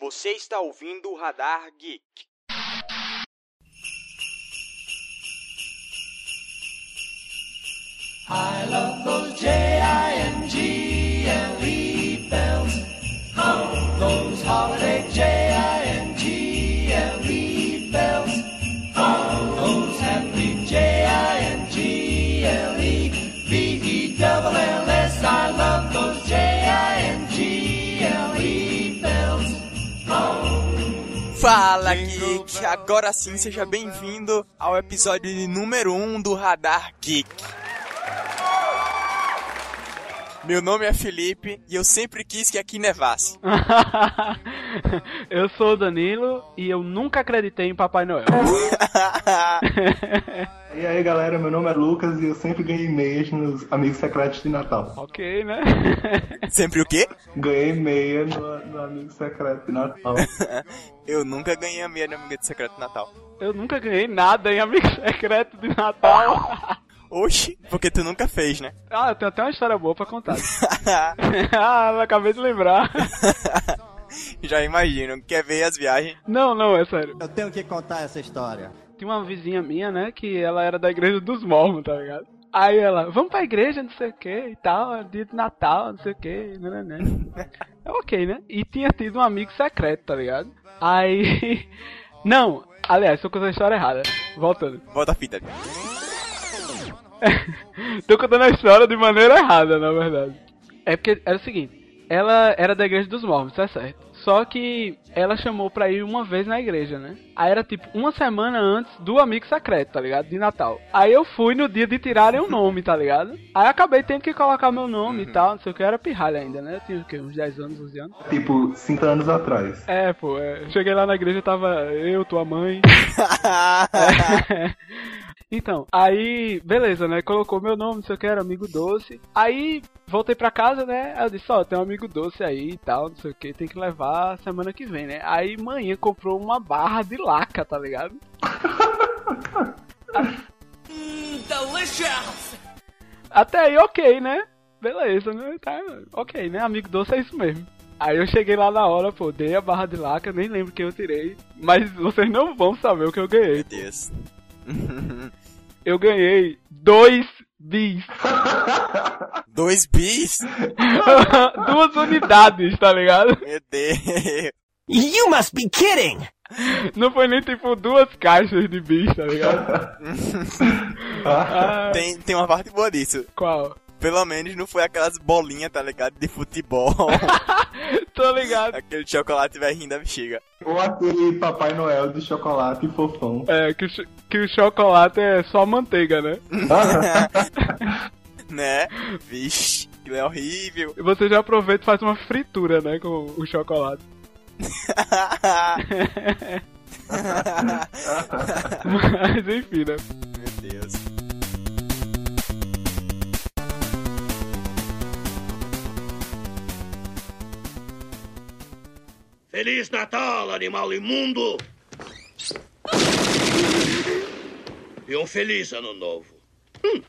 Você está ouvindo o Radar Geek. I love those J-I-N-G-L-E bells. Oh, those holiday J-I-N-G-L-E bells. Oh, those happy J-I-N-G-L-E B-E-double-L-S. I love those J-I-N-G-L-E bells. Fala Geek! Agora sim, seja bem-vindo ao episódio de número 1 um do Radar Geek. Meu nome é Felipe e eu sempre quis que aqui nevasse. eu sou o Danilo e eu nunca acreditei em Papai Noel. E aí galera, meu nome é Lucas e eu sempre ganhei meias nos Amigos Secretos de Natal. ok, né? sempre o quê? Ganhei meia no, no Amigo Secreto de Natal. eu nunca ganhei a meia no Amigo Secreto de Natal. Eu nunca ganhei nada em Amigo Secreto de Natal. Oxi, porque tu nunca fez, né? Ah, eu tenho até uma história boa pra contar. ah, eu acabei de lembrar. Já imagino. Quer ver as viagens? Não, não, é sério. Eu tenho que contar essa história. Tinha uma vizinha minha, né, que ela era da igreja dos mormons, tá ligado? Aí ela, vamos pra igreja, não sei o que e tal, dia de Natal, não sei o que, né, né, né. É ok, né? E tinha tido um amigo secreto, tá ligado? Aí. Não, aliás, tô contando a história errada. Voltando. Volta a fita. Tô contando a história de maneira errada, na verdade. É porque era o seguinte, ela era da igreja dos mormons, tá certo. Só que ela chamou pra ir uma vez na igreja, né? Aí era tipo uma semana antes do amigo secreto, tá ligado? De Natal. Aí eu fui no dia de tirarem o nome, tá ligado? Aí acabei tendo que colocar meu nome uhum. e tal, não sei o que, era pirralha ainda, né? Eu tinha o quê? Uns 10 anos, 11 anos? Tipo, 5 anos atrás. É, pô, é. cheguei lá na igreja, tava eu, tua mãe. é. Então, aí, beleza, né? Colocou meu nome, não sei o que, era amigo doce. Aí, voltei pra casa, né? Eu disse, ó, oh, tem um amigo doce aí e tal, não sei o que, tem que levar semana que vem, né? Aí, manhã comprou uma barra de laca, tá ligado? Delicious! Até aí, ok, né? Beleza, né? Tá, ok, né? Amigo doce é isso mesmo. Aí eu cheguei lá na hora, pô, dei a barra de laca, nem lembro quem eu tirei. Mas vocês não vão saber o que eu ganhei. Meu Deus. Eu ganhei dois bis. Dois bis? Duas unidades, tá ligado? Meu Deus. You must be kidding! Não foi nem tipo duas caixas de bis, tá ligado? ah, tem, tem uma parte boa disso. Qual? Pelo menos não foi aquelas bolinhas, tá ligado? De futebol. Tô ligado. Aquele chocolate velhinho da bexiga. Ou aquele Papai Noel de chocolate fofão. É, que, o, que o chocolate é só manteiga, né? né? Vixe, que é horrível. E você já aproveita e faz uma fritura, né? Com o chocolate. Mas enfim, né? Meu Deus. Feliz Natal, animal imundo! E um feliz ano novo. Hum.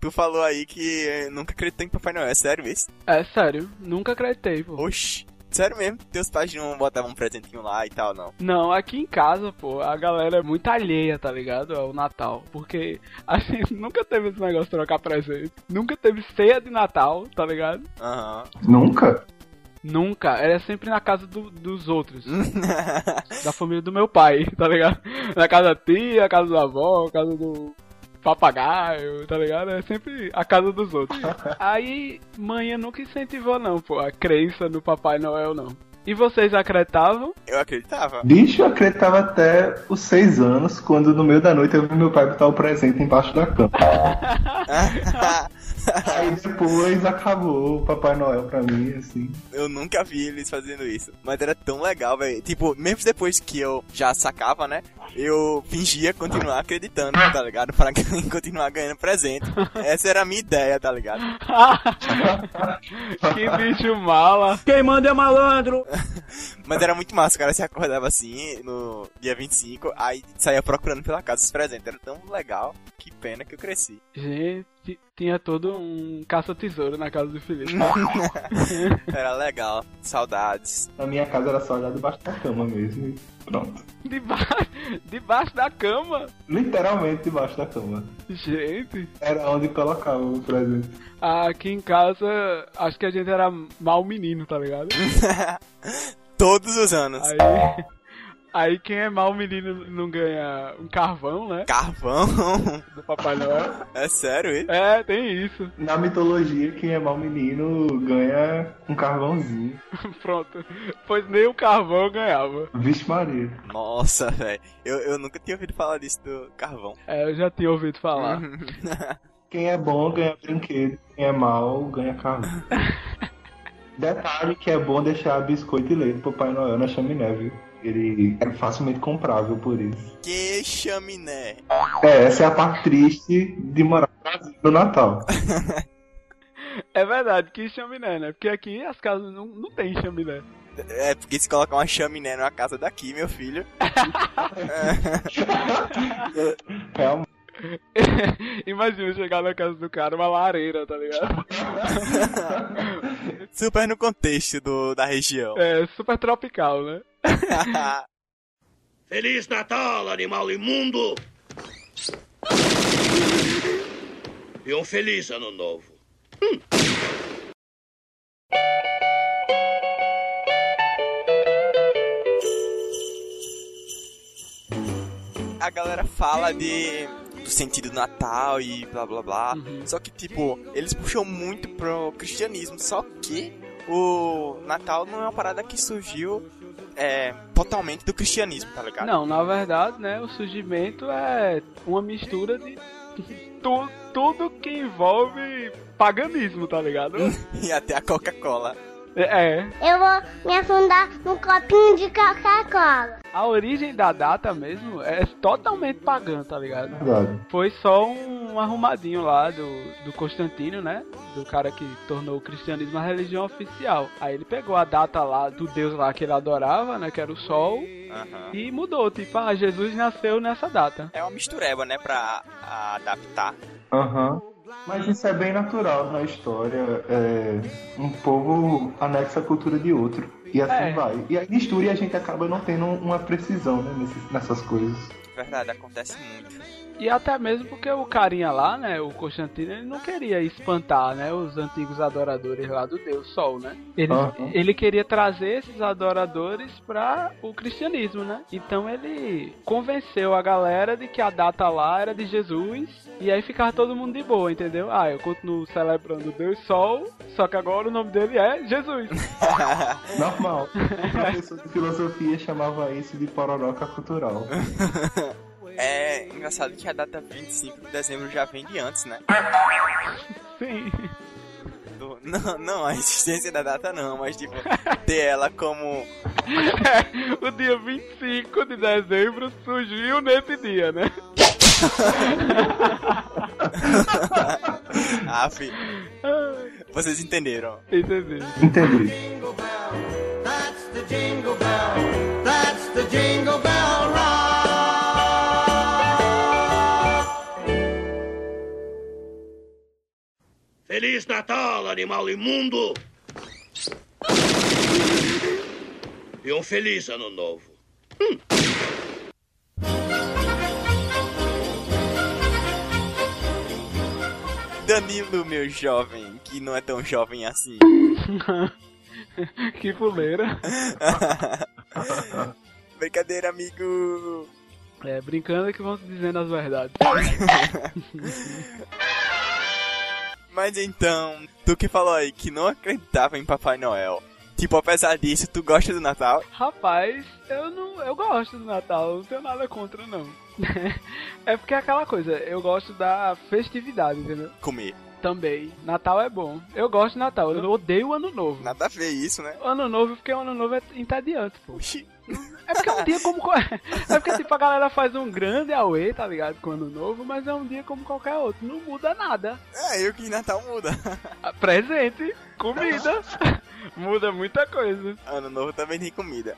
Tu falou aí que nunca acreditou em Papai Noel, é sério isso? É sério, nunca acreditei, pô. Oxi. Sério mesmo? Teus pais não botavam um presentinho lá e tal, não? Não, aqui em casa, pô, a galera é muito alheia, tá ligado? Ao Natal. Porque a gente nunca teve esse negócio de trocar presente. Nunca teve ceia de Natal, tá ligado? Aham. Uhum. Nunca? Nunca, era sempre na casa do, dos outros. da família do meu pai, tá ligado? Na casa da tia, a casa da avó, a casa do papagaio, tá ligado? É sempre a casa dos outros. Aí, mãe nunca incentivou, não, pô, a crença no Papai Noel, não. E vocês acreditavam? Eu acreditava. Bicho, eu acreditava até os seis anos, quando no meio da noite eu vi meu pai botar o presente embaixo da cama. Aí depois acabou o Papai Noel pra mim, assim. Eu nunca vi eles fazendo isso. Mas era tão legal, velho. Tipo, mesmo depois que eu já sacava, né? Eu fingia continuar acreditando, tá ligado? Pra continuar ganhando presente. Essa era a minha ideia, tá ligado? que bicho mala. Quem manda é malandro. Mas era muito massa, o cara se acordava assim no dia 25, aí saía procurando pela casa os presentes. Era tão legal. Que pena que eu cresci. Gente, Tinha todo um caça-tesouro na casa do Felipe. Era legal. Saudades. Na minha casa era só olhar debaixo da cama mesmo. E pronto. Debaixo, debaixo da cama. Literalmente debaixo da cama. Gente, Era onde colocava o presente. aqui em casa, acho que a gente era mal menino, tá ligado? Todos os anos. Aí, aí quem é mal menino não ganha um carvão, né? Carvão. Do Papai Noel. É sério isso? É, tem isso. Na mitologia, quem é mau menino ganha um carvãozinho. Pronto. Pois nem o carvão eu ganhava. Vixe Maria. Nossa, velho. Eu, eu nunca tinha ouvido falar disso do carvão. É, eu já tinha ouvido falar. Quem é bom ganha brinquedo. Quem é mau ganha carvão. Detalhe que é bom deixar biscoito e leite pro Papai Noel na chaminé, viu? Ele é facilmente comprável por isso. que chaminé. É, essa é a parte triste de morar no Brasil no Natal. É verdade, que chaminé, né? Porque aqui as casas não, não tem chaminé. É, porque se colocar uma chaminé numa casa daqui, meu filho. Realmente. Imagina chegar na casa do cara, uma lareira, tá ligado? Super no contexto do, da região. É, super tropical, né? Feliz Natal, animal imundo! E um feliz ano novo. a galera fala de do sentido do Natal e blá blá blá. Só que tipo, eles puxam muito pro cristianismo, só que o Natal não é uma parada que surgiu é, totalmente do cristianismo, tá ligado? Não, na verdade, né, o surgimento é uma mistura de tu, tudo que envolve paganismo, tá ligado? E até a Coca-Cola. É, Eu vou me afundar num copinho de Coca-Cola. a origem da data mesmo é totalmente pagã, tá ligado? Verdade. Foi só um arrumadinho lá do, do Constantino, né? Do cara que tornou o cristianismo a religião oficial. Aí ele pegou a data lá do deus lá que ele adorava, né? Que era o sol. Aham. E mudou, tipo, ah, Jesus nasceu nessa data. É uma mistureba, né, pra adaptar. Aham. Mas isso é bem natural na história. É, um povo anexa a cultura de outro. E assim É. vai. E aí mistura e a gente acaba não tendo uma precisão né, nessas coisas. Verdade, acontece muito. E até mesmo porque o carinha lá, né, o Constantino, ele não queria espantar, né, os antigos adoradores lá do Deus Sol, né? Ele, Aham. ele queria trazer esses adoradores para o cristianismo, né? Então ele convenceu a galera de que a data lá era de Jesus e aí ficava todo mundo de boa, entendeu? Ah, eu continuo celebrando o Deus Sol, só que agora o nome dele é Jesus. Normal. O professor de filosofia chamava isso de pororoca cultural. É engraçado que a data 25 de dezembro já vem de antes, né? Sim. Do- não, não, a existência da data não, mas tipo, ter ela como. o dia 25 de dezembro surgiu nesse dia, né? Ah, filho. Vocês entenderam. Entendi. Entendi. That's the jingle bell. That's the jingle bell Natal, animal imundo! E um feliz ano novo. Danilo, meu jovem, que não é tão jovem assim. que fuleira. Brincadeira, amigo. É, brincando que vão se dizendo as verdades. Mas então, tu que falou aí que não acreditava em Papai Noel. Tipo, apesar disso, tu gosta do Natal? Rapaz, eu não. Eu gosto do Natal, não tenho nada contra não. é porque é aquela coisa, eu gosto da festividade, entendeu? Comer. Também. Natal é bom. Eu gosto de Natal, eu odeio o ano novo. Nada a ver isso, né? Ano novo, porque o ano novo é entediante, pô. É porque é um dia como. É porque tipo, a galera faz um grande away, tá ligado? Com o ano novo, mas é um dia como qualquer outro. Não muda nada. É, eu que Natal muda. Ah, Presente, comida. muda muita coisa. Ano novo também tem comida.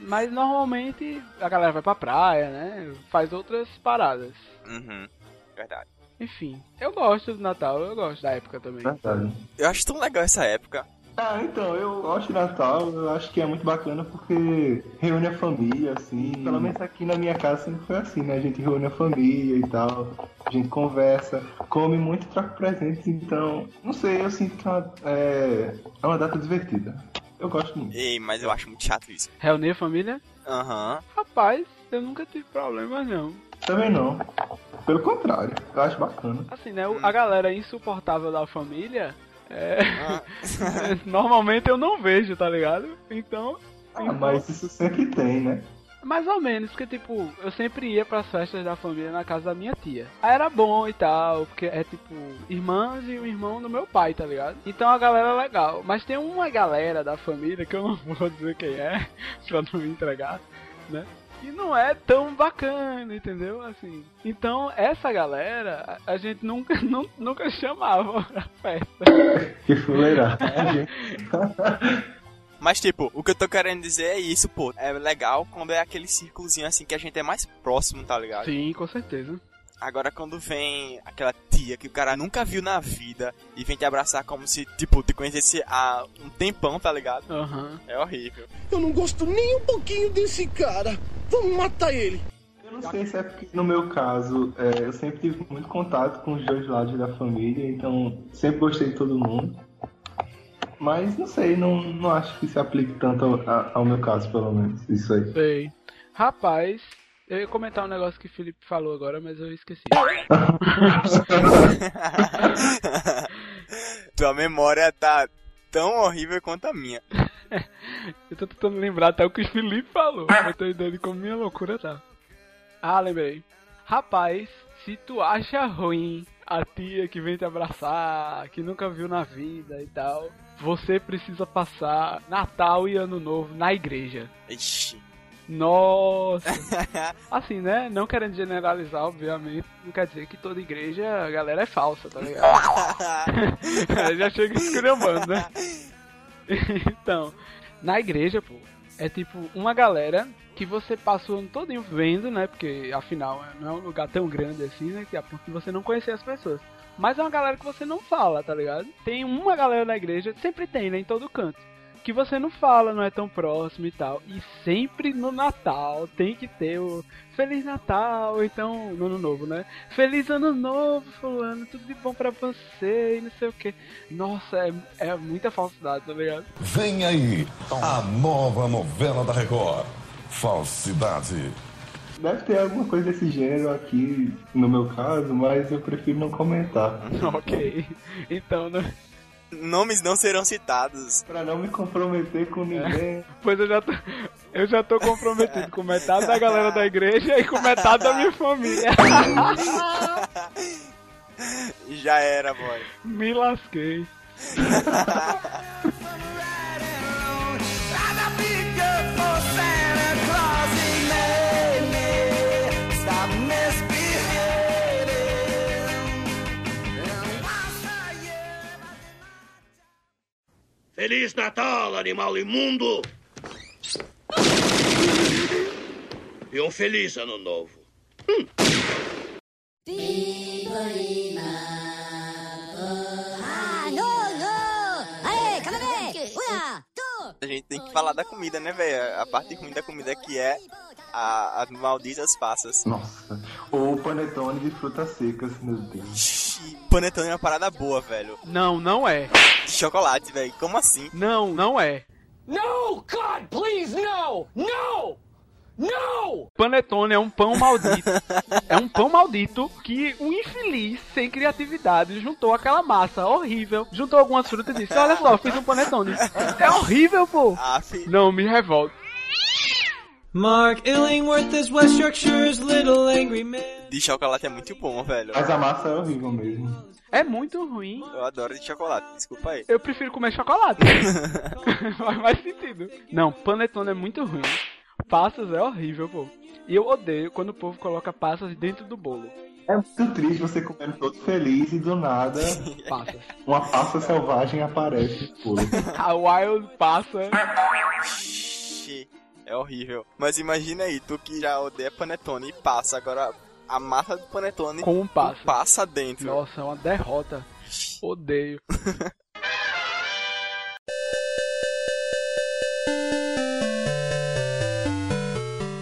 Mas normalmente a galera vai pra praia, né? Faz outras paradas. Uhum. Verdade. Enfim, eu gosto do Natal, eu gosto da época também. Verdade. Eu acho tão legal essa época. Ah, então, eu gosto de Natal, eu acho que é muito bacana porque reúne a família, assim. Pelo menos aqui na minha casa sempre foi assim, né? A gente reúne a família e tal, a gente conversa, come muito e troca presentes, então, não sei, eu sinto que é uma, é, é uma data divertida. Eu gosto muito. Ei, mas eu acho muito chato isso. Reunir a família? Aham. Rapaz, eu nunca tive problemas não. Também não. Pelo contrário, eu acho bacana. Assim, né? A galera insuportável da família, é, Ah. normalmente eu não vejo, tá ligado? Então, Ah, mas isso sempre tem, né? mais ou menos, porque tipo, eu sempre ia pras festas da família na casa da minha tia. Aí era bom e tal, porque é tipo, irmãs e o irmão do meu pai, tá ligado? Então a galera é legal. Mas tem uma galera da família, que eu não vou dizer quem é, pra não me entregar, né? E não é tão bacana, entendeu? Assim. Então, essa galera, a a gente nunca, nu- nunca chamava pra festa. Que fuleiragem. Mas, tipo, o que eu tô querendo dizer é isso, pô. É legal quando é aquele círculozinho assim que a gente é mais próximo, tá ligado? Sim, com certeza. Agora, quando vem aquela tia que o cara nunca viu na vida e vem te abraçar como se, tipo, te conhecesse há um tempão, tá ligado? Aham. É horrível. Eu não gosto nem um pouquinho desse cara. Vamos matar ele. Eu não sei se é porque, no meu caso, é, eu sempre tive muito contato com os dois lados da família, então sempre gostei de todo mundo. Mas não sei, não, não acho que se aplique tanto ao, ao meu caso, pelo menos. Isso aí. Sei. Rapaz, eu ia comentar um negócio que o Felipe falou agora, mas eu esqueci. Tua memória tá tão horrível quanto a minha. Eu tô tentando lembrar até o que o Felipe falou. Eu tô entendendo como minha loucura tá. Ah, lembrei. Rapaz, se tu acha ruim a tia que vem te abraçar, que nunca viu na vida e tal, você precisa passar Natal e Ano Novo na igreja. Ixi. Nossa! Assim, né? Não querendo generalizar, obviamente, não quer dizer que toda igreja a galera é falsa, tá ligado? Aí já chega esculhambando, né? então, na igreja, pô, é tipo uma galera que você passa o ano todinho vendo, né? Porque afinal não é um lugar tão grande assim, né? Que a ponto de você não conhecer as pessoas. Mas é uma galera que você não fala, tá ligado? Tem uma galera na igreja, sempre tem, né? Em todo canto. Que você não fala, não é tão próximo e tal. E sempre no Natal tem que ter o Feliz Natal, ou então no Ano Novo, né? Feliz Ano Novo, fulano, tudo de bom pra você e não sei o que. Nossa, é, é muita falsidade, tá ligado? Vem aí, a nova novela da Record. Falsidade. Deve ter alguma coisa desse gênero aqui, no meu caso, mas eu prefiro não comentar. ok. Então, né? Nomes não serão citados. Pra não me comprometer com ninguém. Pois eu já tô, eu já tô comprometido com metade da galera da igreja e com metade da minha família. Já era, boy. Me lasquei. Feliz Natal, animal imundo! E um feliz ano novo. A gente tem que falar da comida, né, velho? A parte ruim da comida é que é a- as malditas passas. Nossa. Ou panetone de frutas secas, meu Deus. Ixi, Panetone é uma parada boa, velho. Não, não é. De chocolate, velho. Como assim? Não, não é. No! God, please, no! No! No! Panetone é um pão maldito. É um pão maldito que um infeliz, sem criatividade, juntou aquela massa horrível, juntou algumas frutas e disse: Olha só, fiz um panetone. É horrível, pô. Ah. Não, me revolta. Mark Illingworth is West Yorkshire's little angry man. De chocolate é muito bom, velho. Mas a massa é horrível mesmo. É muito ruim. Eu adoro de chocolate, desculpa aí. Eu prefiro comer chocolate. Faz mais sentido. Não, panetone é muito ruim. Passas é horrível, pô. E eu odeio quando o povo coloca passas dentro do bolo. É muito triste você comendo todo feliz e do nada Passas. uma passa selvagem aparece bolo. A wild passa. É horrível. Mas imagina aí, tu que já odeia panetone e passa, agora a massa do panetone Com um passa. passa dentro. Nossa, é uma derrota. Odeio.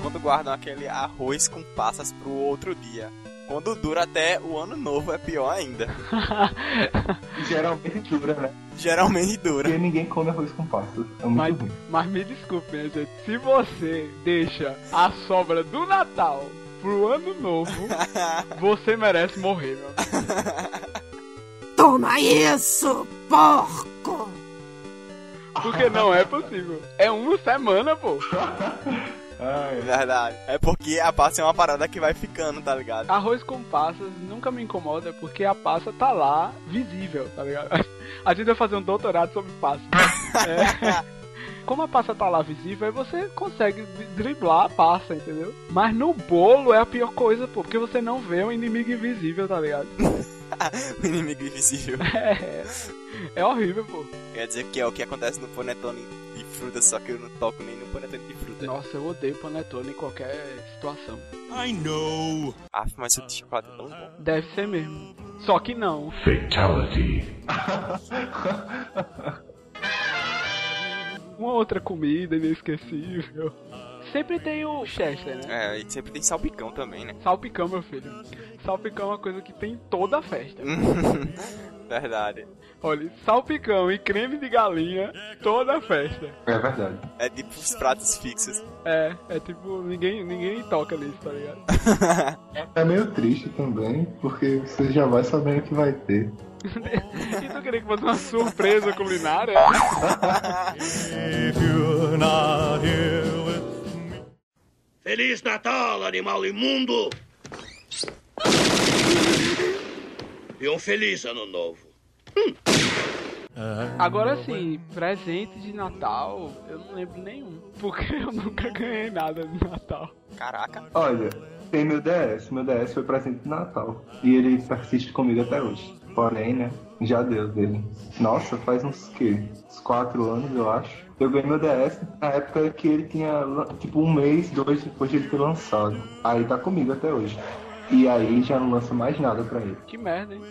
Quando guardam aquele arroz com passas pro outro dia. Quando dura até o ano novo é pior ainda. Geralmente dura, né? Geralmente dura. Porque ninguém come arroz com passas. É muito Mas, ruim. mas me desculpe, minha gente. Se você deixa a sobra do Natal pro ano novo, você merece morrer, meu amigo. Toma isso, porco! Porque não é possível. É uma semana, pô. Ai, Verdade. É porque a passa é uma parada que vai ficando, tá ligado? Arroz com passas nunca me incomoda porque a passa tá lá visível, tá ligado? A gente vai fazer um doutorado sobre passa. É. Como a passa tá lá visível, aí você consegue driblar a passa, entendeu? Mas no bolo é a pior coisa, pô, porque você não vê um inimigo invisível, tá ligado? o inimigo invisível. É, é horrível, pô. Quer dizer que é o que acontece no panetone de fruta, só que eu não toco nem no panetone de fruta. Nossa, eu odeio panetone em qualquer situação. I know. Ah, mas o de chocolate é tão bom. Deve ser mesmo. Só que não. Uma outra comida inesquecível. Sempre tem o Chester, né? É, e sempre tem salpicão também, né? Salpicão, meu filho. Salpicão é uma coisa que tem em toda a festa. Verdade. Olha, salpicão e creme de galinha, toda a festa. É verdade. É tipo os pratos fixos. É, é tipo, ninguém, ninguém toca nisso, tá ligado? É meio triste também, porque você já vai sabendo que vai ter. e tu queria que fosse uma surpresa culinária? Feliz Natal, animal imundo! E um feliz ano novo. Agora sim, presente de Natal, eu não lembro nenhum. Porque eu nunca ganhei nada de Natal. Caraca. Olha, tem meu DS. Meu DS foi presente de Natal. E ele persiste comigo até hoje. Porém, né? Já deu dele. Nossa, faz uns que? Uns 4 anos, eu acho. Eu ganhei meu DS na época que ele tinha, tipo, um mês, dois depois de ele ter lançado. Aí tá comigo até hoje. E aí já não lança mais nada pra ele. Que merda, hein?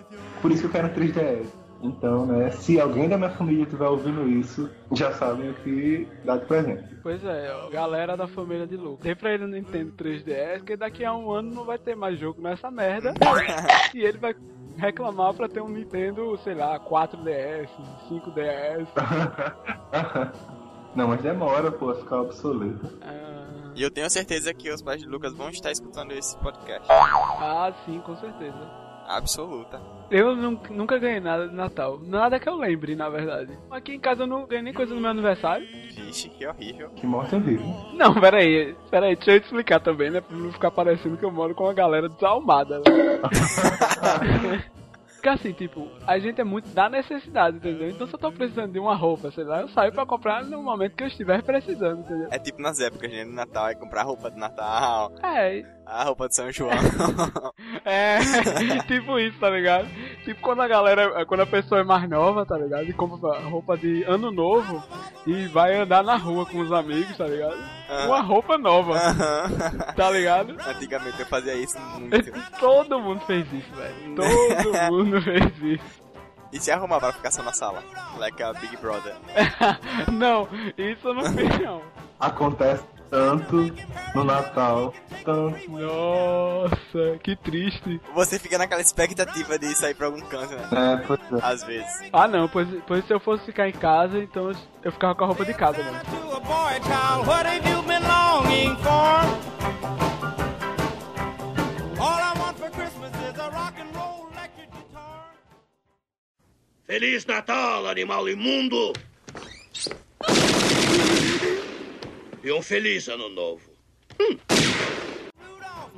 Por isso que eu quero um 3DS. Então, né, se alguém da minha família estiver ouvindo isso, já sabem o que dá de presente. Pois é, ó, galera da família de Lucas. Dê pra ele o Nintendo 3DS, que daqui a um ano não vai ter mais jogo nessa merda. e ele vai reclamar pra ter um Nintendo, sei lá, 4DS, 5DS. Não, mas demora, pô, a ficar obsoleto. Ah, E eu tenho certeza que os pais de Lucas vão estar escutando esse podcast. ah, sim, com certeza. Absoluta. Eu nun- nunca ganhei nada de Natal. Nada que eu lembre, na verdade. Aqui em casa eu não ganhei nem coisa no meu aniversário. Vixe, que horrível. Que morte horrível. Não, peraí, peraí, deixa eu te explicar também, né? Pra não ficar parecendo que eu moro com uma galera desalmada. Né? Porque assim, tipo, a gente é muito da necessidade, entendeu? Então se eu tô precisando de uma roupa, sei lá, eu saio pra comprar no momento que eu estiver precisando, entendeu? É tipo nas épocas, né? No Natal é comprar roupa de Natal, É, a roupa de São João. é, tipo isso, tá ligado? Tipo quando a galera, quando a pessoa é mais nova, tá ligado? E compra roupa de ano novo e vai andar na rua com os amigos, tá ligado? Uma roupa nova, tá ligado? Antigamente eu fazia isso muito. Todo mundo fez isso, velho. Todo mundo fez isso. E se arrumar pra ficar só na sala. Like a Big Brother. não, isso eu não fiz não. Acontece tanto no Natal, tanto. Nossa, que triste. Você fica naquela expectativa de sair pra algum canto, né? É, pois é. Às vezes. Ah não, pois, pois se eu fosse ficar em casa, então eu- ficava com a roupa de casa guitar. Feliz Natal, animal imundo! E um feliz ano novo.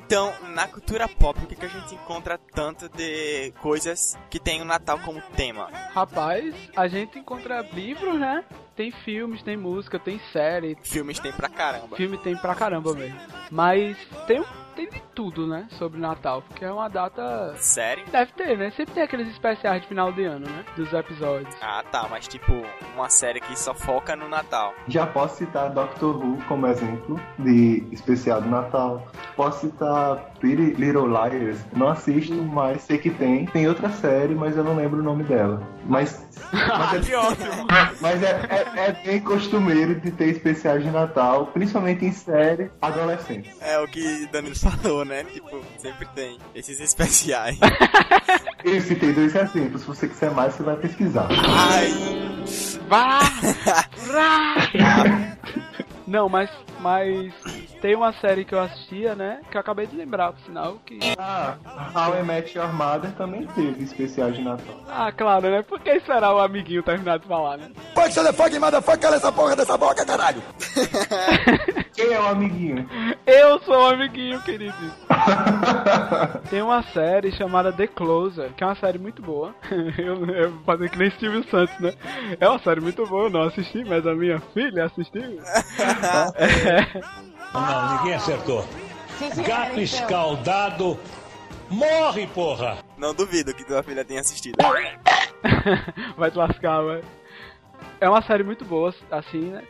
Então, na cultura pop, o que, que a gente encontra tanto de coisas que tem o Natal como tema? Rapaz, a gente encontra livros, né? Tem filmes, tem música, tem série. Filmes tem pra caramba. Filme tem pra caramba mesmo. Mas tem um tem de tudo, né? Sobre Natal, porque é uma data. Sério? Deve ter, né? Sempre tem aqueles especiais de final de ano, né? Dos episódios. Ah, tá, mas tipo, uma série que só foca no Natal. Já posso citar Doctor Who como exemplo de especial do Natal. Posso citar Pretty Little Liars. Não assisto, mas sei que tem. Tem outra série, mas eu não lembro o nome dela. Mas. mas é, que ótimo! mas é, é- é bem costumeiro de ter especiais de Natal, principalmente em série adolescente. É o que Danilo falou, né? Tipo, sempre tem esses especiais. Eu citei dois exemplos. Se você quiser mais, você vai pesquisar. Ai! Vá! Não, mas, mas tem uma série que eu assistia, né? Que eu acabei de lembrar, por sinal, que. Ah, How I Met Your Mother também teve especial de Natal. Ah, claro, né? Por que esperar o amiguinho terminar de falar, né? Pode ser fucking motherfucker, cala essa porra dessa boca, caralho! Quem é o amiguinho? Eu sou o amiguinho, querido. Tem uma série chamada The Closer, que é uma série muito boa. Eu, eu vou fazer que nem Steve Santos, né? É uma série muito boa, eu não assisti, mas a minha filha assistiu. É. Não, ninguém acertou. Gato escaldado morre, porra! Não duvido que tua filha tenha assistido. Vai te lascar, vai. É uma série muito boa, assim, né?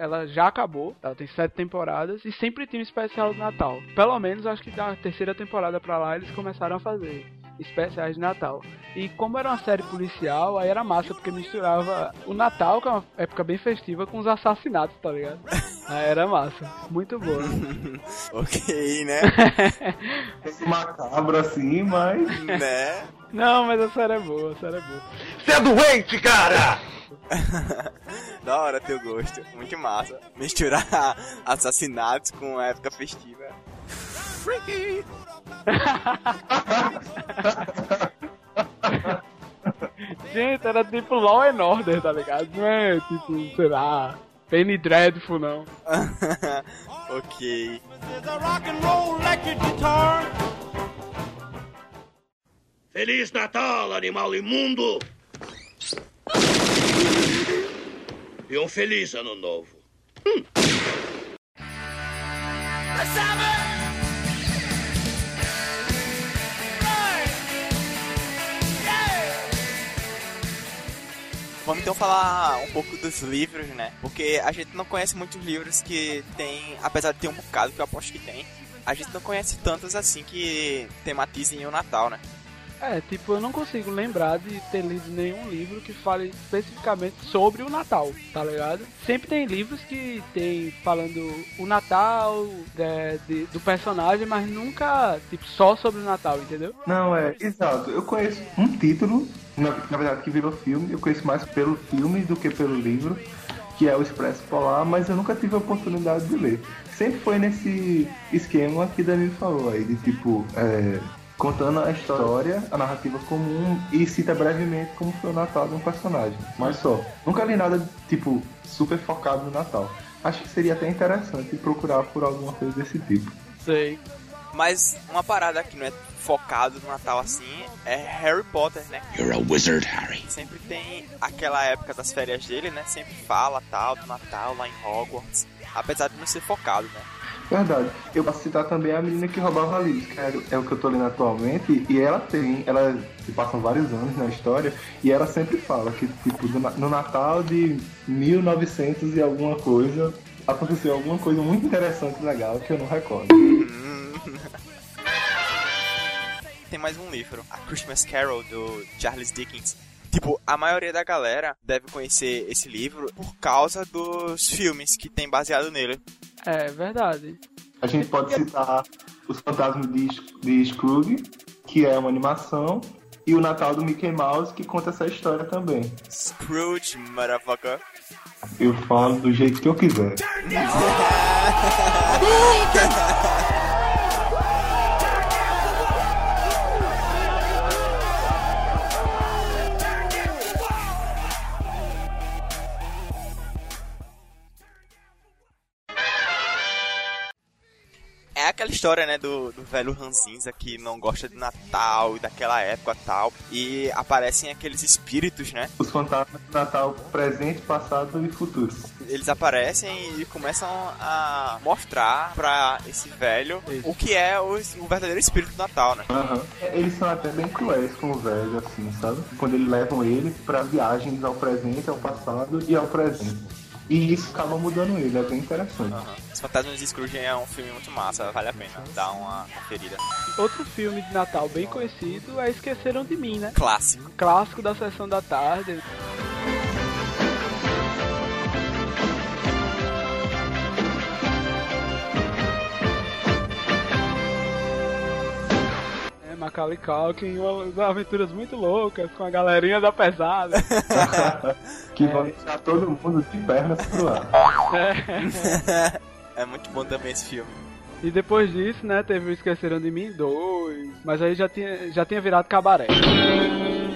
Ela já acabou, ela tem sete temporadas e sempre tem um especial do Natal. Pelo menos acho que da terceira temporada pra lá eles começaram a fazer especiais de Natal. E como era uma série policial, aí era massa, porque misturava o Natal, que é uma época bem festiva, com os assassinatos, tá ligado? Aí era massa. Muito boa. ok, né? Macabro assim, mas. né? Não, mas a série é boa, a série é boa. Você é doente, cara! da hora teu gosto. Muito massa. Misturar assassinatos com a época festiva. Freaky! Gente, era tipo Law and Order, tá ligado? Não é tipo, sei lá, Penny Dreadful, não. ok. Feliz Natal, animal imundo! E um feliz ano novo. Vamos então falar um pouco dos livros, né? Porque a gente não conhece muitos livros que tem, apesar de ter um bocado que eu aposto que tem, a gente não conhece tantos assim que tematizem o Natal, né? É, tipo, eu não consigo lembrar de ter lido nenhum livro que fale especificamente sobre o Natal, tá ligado? Sempre tem livros que tem falando o Natal de- de- do personagem, mas nunca, tipo, só sobre o Natal, entendeu? Não, é, exato. Eu conheço um título, na, na verdade, que virou filme. Eu conheço mais pelo filme do que pelo livro, que é o Expresso Polar, mas eu nunca tive a oportunidade de ler. Sempre foi nesse esquema que Danilo falou aí, de tipo, é, contando a história, a narrativa comum e cita brevemente como foi o Natal de um personagem. Mas só. Nunca li nada, tipo, super focado no Natal. Acho que seria até interessante procurar por alguma coisa desse tipo. Sei. Mas uma parada que não é focado no Natal assim é Harry Potter, né? You're a wizard, Harry. Sempre tem aquela época das férias dele, né? Sempre fala tal do Natal lá em Hogwarts, apesar de não ser focado, né? Verdade. Eu posso citar também a menina que roubava livros, que é, o que eu tô lendo atualmente, e ela tem, ela se passam vários anos na história, e ela sempre fala que, tipo, no Natal de 1900 e alguma coisa, aconteceu alguma coisa muito interessante e legal que eu não recordo. Tem mais um livro, A Christmas Carol, do Charles Dickens. Tipo, a maioria da galera deve conhecer esse livro por causa dos filmes que tem baseado nele. É verdade. A gente pode citar Os Fantasmas de, de Scrooge, que é uma animação, e o Natal do Mickey Mouse, que conta essa história também. Scrooge, motherfucker. Eu falo do jeito que eu quiser. aquela história, né, do, do velho Ranzinza que não gosta de Natal e daquela época tal. E aparecem aqueles espíritos, né? Os fantasmas de Natal presente, passado e futuro. Eles aparecem e começam a mostrar pra esse velho o que é o, o verdadeiro espírito do Natal, né? Aham. Eles são até bem cruéis com o velho, assim, sabe? Quando eles levam ele pra viagens ao presente, ao passado e ao presente. E isso acaba mudando ele, é bem interessante. Aham. Os Fantasmas de Scrooge é um filme muito massa, vale a pena dar uma conferida. Outro filme de Natal bem conhecido é Esqueceram de Mim, né? Clássico. Clássico da sessão da tarde. Macaulay Culkin, umas aventuras muito loucas com a galerinha da pesada. que vão deixar todo mundo de pernas pro ar. É muito bom também esse filme. E depois disso, né, teve o Esqueceram de Mim 2, mas aí já tinha, já tinha virado cabaré.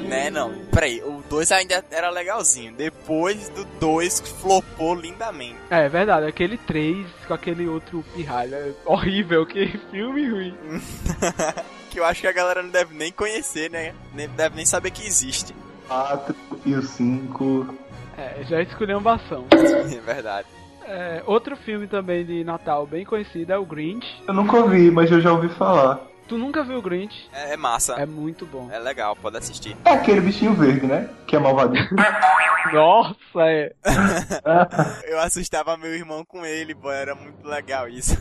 Né, não. Peraí, o 2 ainda era legalzinho. Depois do 2 flopou lindamente. É, é verdade, aquele 3 com aquele outro pirralha é horrível, que filme ruim. que eu acho que a galera não deve nem conhecer, né? Nem deve nem saber que existe. 4 e o 5. É, já esculhambação. É verdade. É, outro filme também de Natal bem conhecido é o Grinch. Eu nunca ouvi, mas eu já ouvi falar. Tu nunca viu o Grinch? É, é massa. É muito bom. É legal, pode assistir. É aquele bichinho verde, né? Que é malvadinho. Nossa, é. Eu assustava meu irmão com ele, pô, era muito legal isso.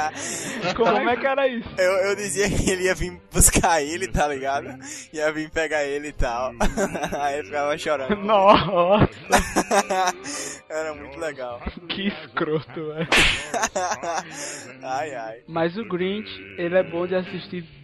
Como é que era isso? Eu, eu dizia que ele ia vir buscar ele, tá ligado? Ia vir pegar ele e tal. Aí ele ficava chorando. Nossa, Era muito legal. que escroto, velho. Ai, ai. Mas o Grinch, ele é bom de assistir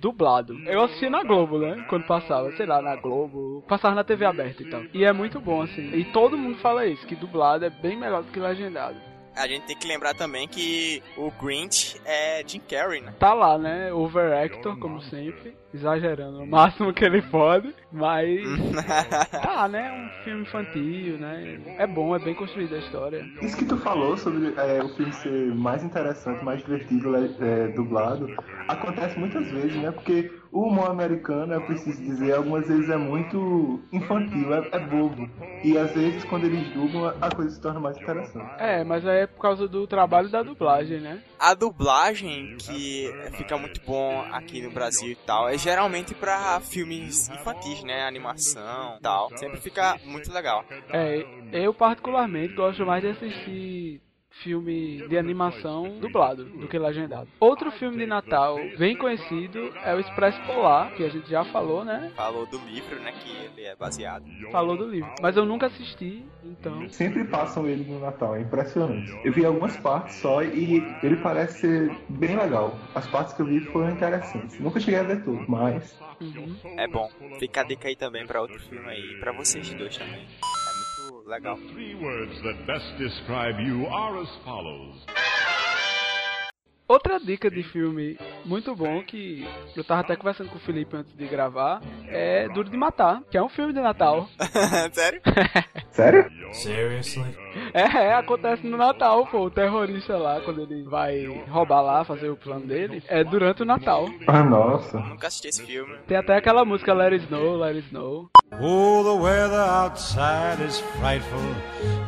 dublado. Eu assisti na Globo, né? Quando passava, sei lá, na Globo. Passava na TV aberta e tal. E é muito bom, assim. E todo mundo fala isso, que dublado é bem melhor do que legendado. A gente tem que lembrar também que o Grinch é Jim Carrey, né? Tá lá, né? Overactor, como sempre. Exagerando o máximo que ele pode. Mas. Tá, né? Um filme infantil, né? É bom, é bem construída a história. Isso que tu falou sobre é, o filme ser mais interessante, mais divertido, é, dublado, acontece muitas vezes, né? Porque o humor americano, eu preciso dizer, algumas vezes é muito infantil, é, é bobo. E às vezes, quando eles dublam, a coisa se torna mais interessante. É, mas aí é por causa do trabalho da dublagem, né? A dublagem que fica muito bom aqui no Brasil e tal é geralmente pra filmes infantis, né? Animação e tal. Sempre fica muito legal. É, eu particularmente gosto mais de assistir filme de animação dublado do que legendado. Outro filme de Natal bem conhecido é o Expresso Polar, que a gente já falou, né? Falou do livro, né? Que ele é baseado. Falou do livro. Mas eu nunca assisti, então. Sempre passam ele no Natal, é impressionante. Eu vi algumas partes só e ele parece ser bem legal. As partes que eu vi foram interessantes. Nunca cheguei a ver tudo, mas Uhum. É bom. Fica a dica aí também pra outro filme aí. E pra vocês dois também. Legal. Three words that best describe you are as follows. Outra dica de filme muito bom que eu tava até conversando com o Felipe antes de gravar é Duro de Matar, que é um filme de Natal. Sério? Sério? Seriously? É, é, acontece no Natal, pô. O terrorista lá, quando ele vai roubar lá, fazer o plano dele, é durante o Natal. Ah, nossa. Nunca assisti esse filme. Tem até aquela música Let It Snow, Let It Snow. Oh, the weather outside is frightful,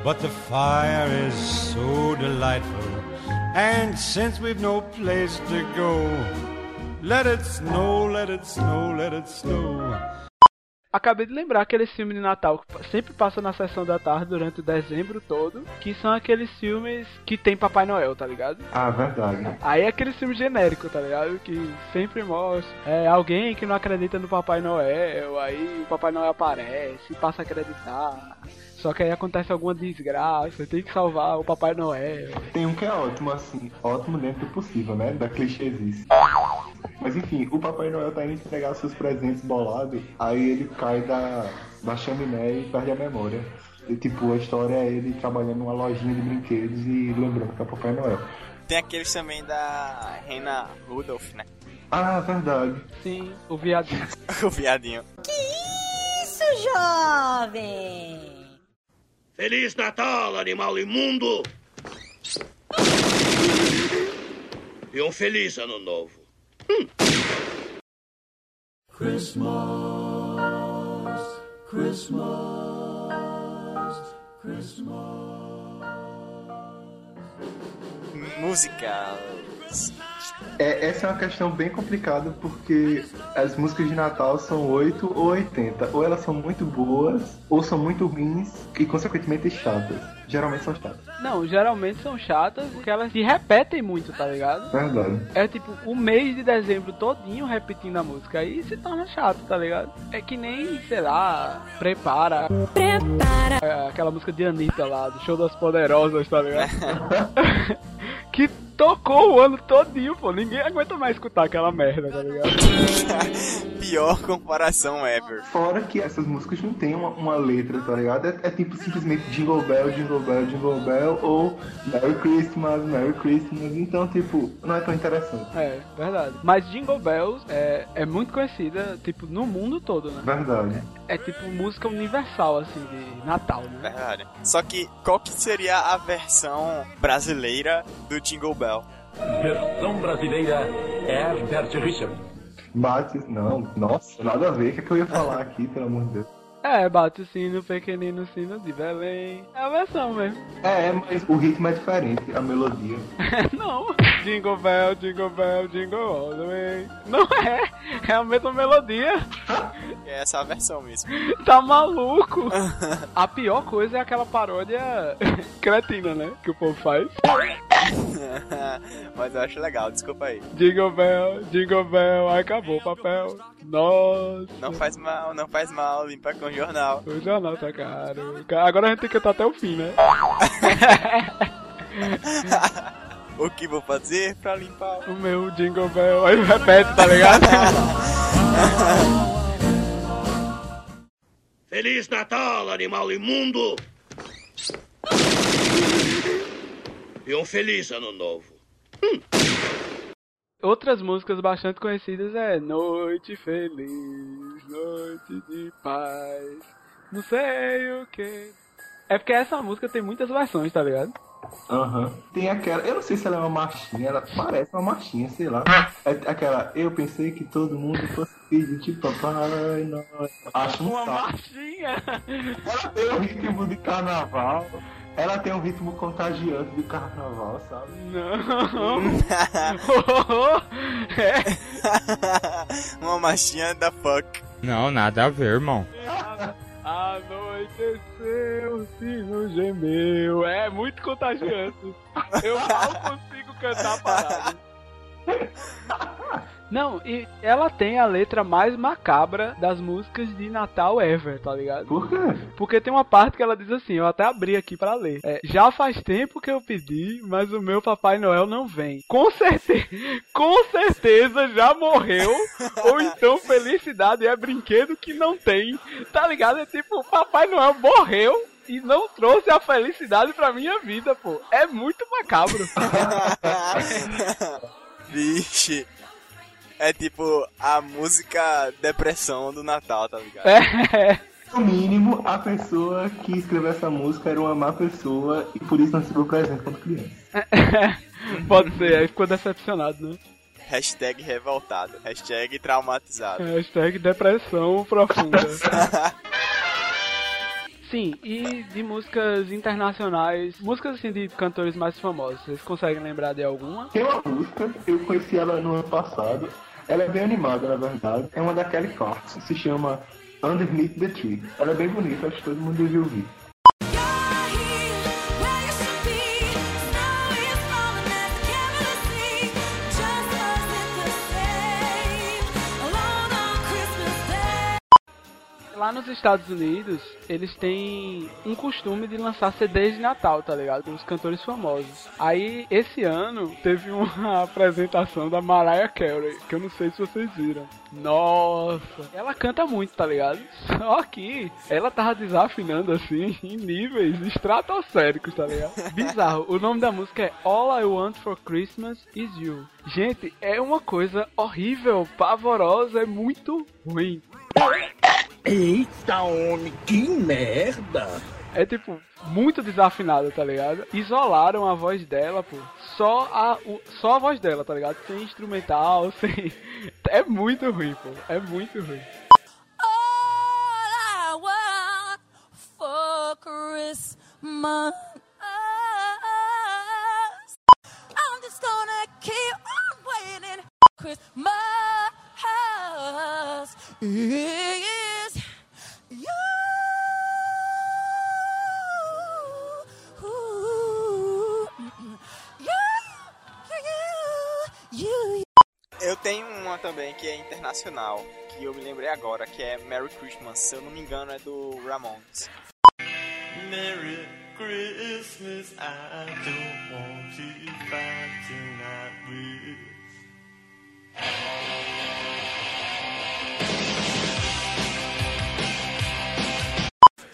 but the fire is so delightful. And since we've no place to go, let it snow, let it snow, let it snow. Acabei de lembrar aquele filme de Natal que sempre passa na sessão da tarde durante o dezembro todo, que são aqueles filmes que tem Papai Noel, tá ligado? Ah, verdade. Aí é aquele filme genérico, tá ligado? Que sempre mostra é, alguém que não acredita no Papai Noel, aí o Papai Noel aparece, passa a acreditar. Só que aí acontece alguma desgraça, tem que salvar o Papai Noel. Tem um que é ótimo, assim, ótimo dentro do possível, né? Da clichêzice. Mas enfim, o Papai Noel tá indo entregar seus presentes bolados, aí ele cai da, da chaminé e perde a memória. E, tipo, a história é ele trabalhando numa lojinha de brinquedos e lembrando que é o Papai Noel. Tem aqueles também da Reina Rudolph, né? Ah, verdade. Sim, o viadinho. o viadinho. Isso, jovem! Feliz Natal, animal imundo! E um feliz ano novo. Christmas, Christmas, Christmas. Músicas. É, essa é uma questão bem complicada porque as músicas de Natal são 8 ou 80. Ou elas são muito boas, ou são muito ruins e, consequentemente, chatas. Geralmente são chatas. Não, geralmente são chatas porque elas se repetem muito, tá ligado? Verdade. É tipo o mês de dezembro todinho repetindo a música. Aí se torna chato, tá ligado? É que nem, sei lá, prepara. Prepara. É, aquela música de Anitta lá, do Show das Poderosas, tá ligado? que tocou o ano todinho, pô. Ninguém aguenta mais escutar aquela merda, tá ligado? Pior comparação ever. Fora que essas músicas não tem uma, uma letra, tá ligado? É, é tipo simplesmente Jingle Bell, Jingle Bell, Jingle Bell ou Merry Christmas, Merry Christmas. Então, tipo, não é tão interessante. É, verdade. Mas Jingle Bells é, é muito conhecida, tipo, no mundo todo, né? Verdade. É tipo música universal, assim, de Natal, né? Verdade. Só que qual que seria a versão brasileira do Jingle Bell? Versão brasileira Herbert Richard. Bate, não, nossa, nada a ver. O que, é que eu ia falar aqui, pelo amor de Deus? É, bate o sino, pequenino sino de Belém. É a versão mesmo. É, mas o ritmo é diferente, a melodia. não. Jingle Bell, Jingle Bell, Jingle All the Way. Não é. É a mesma melodia. É essa a versão mesmo. Tá maluco? a pior coisa é aquela paródia cretina, né? Que o povo faz. Mas eu acho legal, desculpa aí. Jingle Bell, Jingle Bell, acabou o papel. Nossa. Não faz mal, não faz mal, limpa com o jornal. O jornal tá caro. Agora a gente tem que cantar até o fim, né? o que vou fazer pra limpar o meu Jingle Bell? Aí repete, tá ligado? Feliz Natal, animal imundo! E um feliz ano novo. Outras músicas bastante conhecidas é Noite Feliz, Noite de Paz, não sei o que. É porque essa música tem muitas versões, tá ligado? Aham. Uhum. Tem aquela, eu não sei se ela é uma marchinha, ela parece uma marchinha, sei lá. É aquela, eu pensei que todo mundo fosse filho de papai, não. Acho um Uma saco. marchinha! Ela tem um ritmo de carnaval. Ela tem um ritmo contagiante de carnaval, sabe? Não! é. Uma machinha da fuck. Não, nada a ver, irmão. Anoiteceu, o sino gemeu. É muito contagiante. Eu mal consigo cantar a parada. Não, e ela tem a letra mais macabra das músicas de Natal ever, tá ligado? Por quê? Porque tem uma parte que ela diz assim, eu até abri aqui pra ler. É, já faz tempo que eu pedi, mas o meu Papai Noel não vem. Com certeza, com certeza já morreu. ou então felicidade é brinquedo que não tem. Tá ligado? É tipo, Papai Noel morreu e não trouxe a felicidade pra minha vida, pô. É muito macabro. Vixe. É tipo a música depressão do Natal, tá ligado? É. No mínimo, a pessoa que escreveu essa música era uma má pessoa e por isso não recebeu presente quando criança. Pode ser, aí ficou decepcionado, né? Hashtag revoltado. Hashtag traumatizado. Hashtag depressão profunda. Sim, e de músicas internacionais, músicas assim de cantores mais famosos, vocês conseguem lembrar de alguma? Tem uma música, eu conheci ela no ano passado. Ela é bem animada, na verdade. É uma da Kelly Clarkson, se chama Underneath the Tree. Ela é bem bonita, acho que todo mundo devia ouvir. Nos Estados Unidos, eles têm um costume de lançar CDs de Natal, tá ligado? Com os cantores famosos. Aí, esse ano, teve uma apresentação da Mariah Carey, que eu não sei se vocês viram. Nossa, ela canta muito, tá ligado? Só que ela tava desafinando assim em níveis estratosféricos, tá ligado? Bizarro. O nome da música é All I Want for Christmas Is You. Gente, é uma coisa horrível, pavorosa, é muito ruim. Eita, homem, que merda! É tipo, muito desafinada, tá ligado? Isolaram a voz dela, pô. Só a, o, só a voz dela, tá ligado? Sem instrumental, sem. É muito ruim, pô. É muito ruim. I want for Christmas. I'm just gonna keep on waiting. Christmas também que é internacional, que eu me lembrei agora, que é Merry Christmas. Se eu não me engano, é do Ramones. Merry Christmas, I don't want to fight tonight with.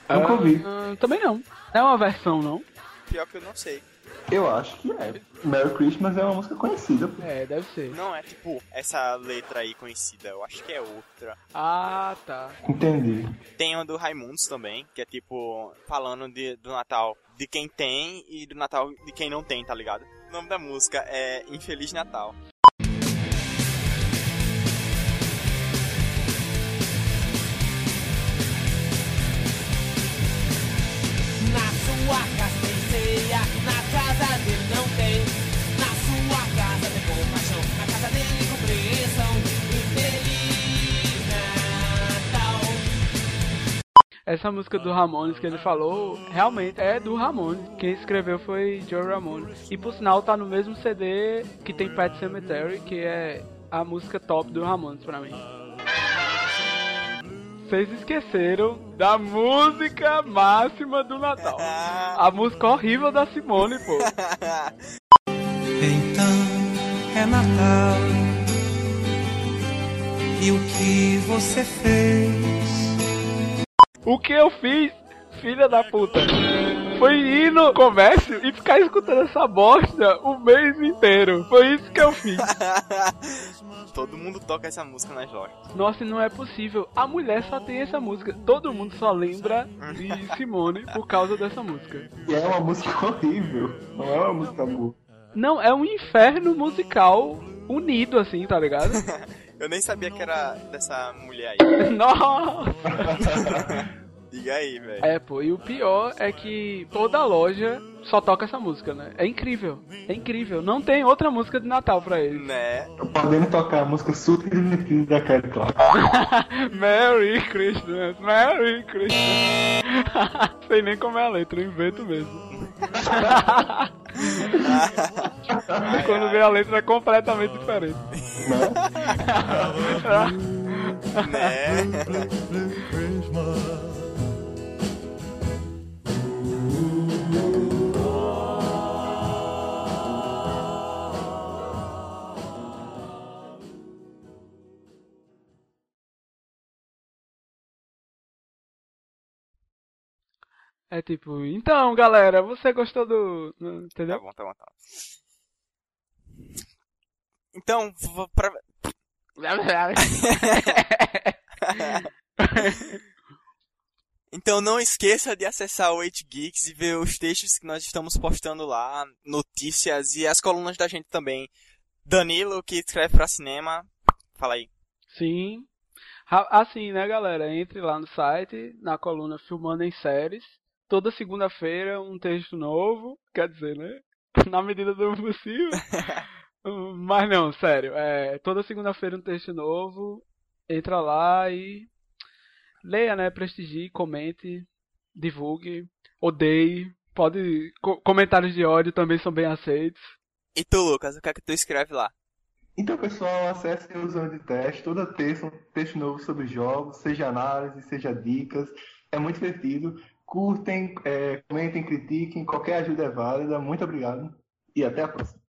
Nunca ouvi. Ah, também não. Não é uma versão, não. Pior que eu não sei. Eu acho que é. Merry Christmas é uma música conhecida. pô. É, deve ser. Não é tipo essa letra aí conhecida, eu acho que é outra. Ah, tá. Entendi. Tem uma do Raimundos também, que é tipo falando de, do Natal de quem tem e do Natal de quem não tem, tá ligado? O nome da música é Infeliz Natal. Essa música do Ramones que ele falou, realmente é do Ramones. Quem escreveu foi Joe Ramone. E por sinal tá no mesmo CD que tem Pet Cemetery, que é a música top do Ramones pra mim. Vocês esqueceram da música máxima do Natal. A música horrível da Simone, pô. Então é Natal. E o que você fez? O que eu fiz, filha da puta? Foi ir no comércio e ficar escutando essa bosta o mês inteiro. Foi isso que eu fiz. Todo mundo toca essa música nas lojas. Nossa, não é possível. A mulher só tem essa música. Todo mundo só lembra de Simone por causa dessa música. E é uma música horrível. Não é uma música boa. Não, é um inferno musical unido, assim, tá ligado? Eu nem sabia que era dessa mulher aí. Nossa! Diga aí, velho. É, pô, e o pior é que toda loja só toca essa música, né? É incrível. É incrível. Não tem outra música de Natal pra eles. Né? Podendo tocar a música super divertida da Kelly Clark. Merry Christmas, Merry Christmas. Sei nem como é a letra, eu invento mesmo. Quando vê a letra é completamente diferente. É tipo, então galera, você gostou do. Tá Entendeu? bom, tá bom, tá bom. Então, pra... Então não esqueça de acessar o 8Geeks e ver os textos que nós estamos postando lá, notícias e as colunas da gente também. Danilo, que escreve pra cinema. Fala aí. Sim. Assim, né, galera? Entre lá no site, na coluna Filmando em Séries. Toda segunda-feira um texto novo. Quer dizer, né? Na medida do possível. Mas não, sério. É, toda segunda-feira um texto novo. Entra lá e leia, né? Prestigie, comente, divulgue, odeie. Pode. co- comentários de ódio também são bem aceitos. E tu, Lucas, o que é que tu escreve lá? Então, pessoal, acesse o Zona de Teste. Toda terça um texto novo sobre jogos, seja análise, seja dicas. É muito divertido. Curtem, é, comentem, critiquem. Qualquer ajuda é válida. Muito obrigado. E até a próxima.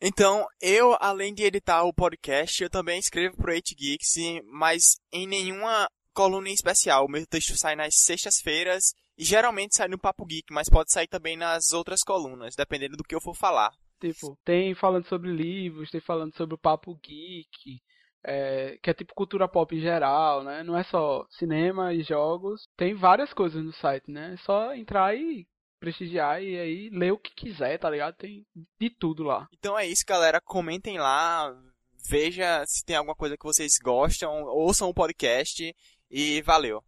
Então, eu, além de editar o podcast, eu também escrevo pro 8Geeks, e- mas em nenhuma coluna em especial. O meu texto sai nas sextas-feiras e geralmente sai no Papo Geek, mas pode sair também nas outras colunas, dependendo do que eu for falar. Tipo, tem falando sobre livros, tem falando sobre o Papo Geek, é, que é tipo cultura pop em geral, né? Não é só cinema e jogos. Tem várias coisas no site, né? É só entrar e prestigiar e aí ler o que quiser, tá ligado? Tem de tudo lá. Então é isso, galera. Comentem lá, veja se tem alguma coisa que vocês gostam, ouçam o podcast e valeu.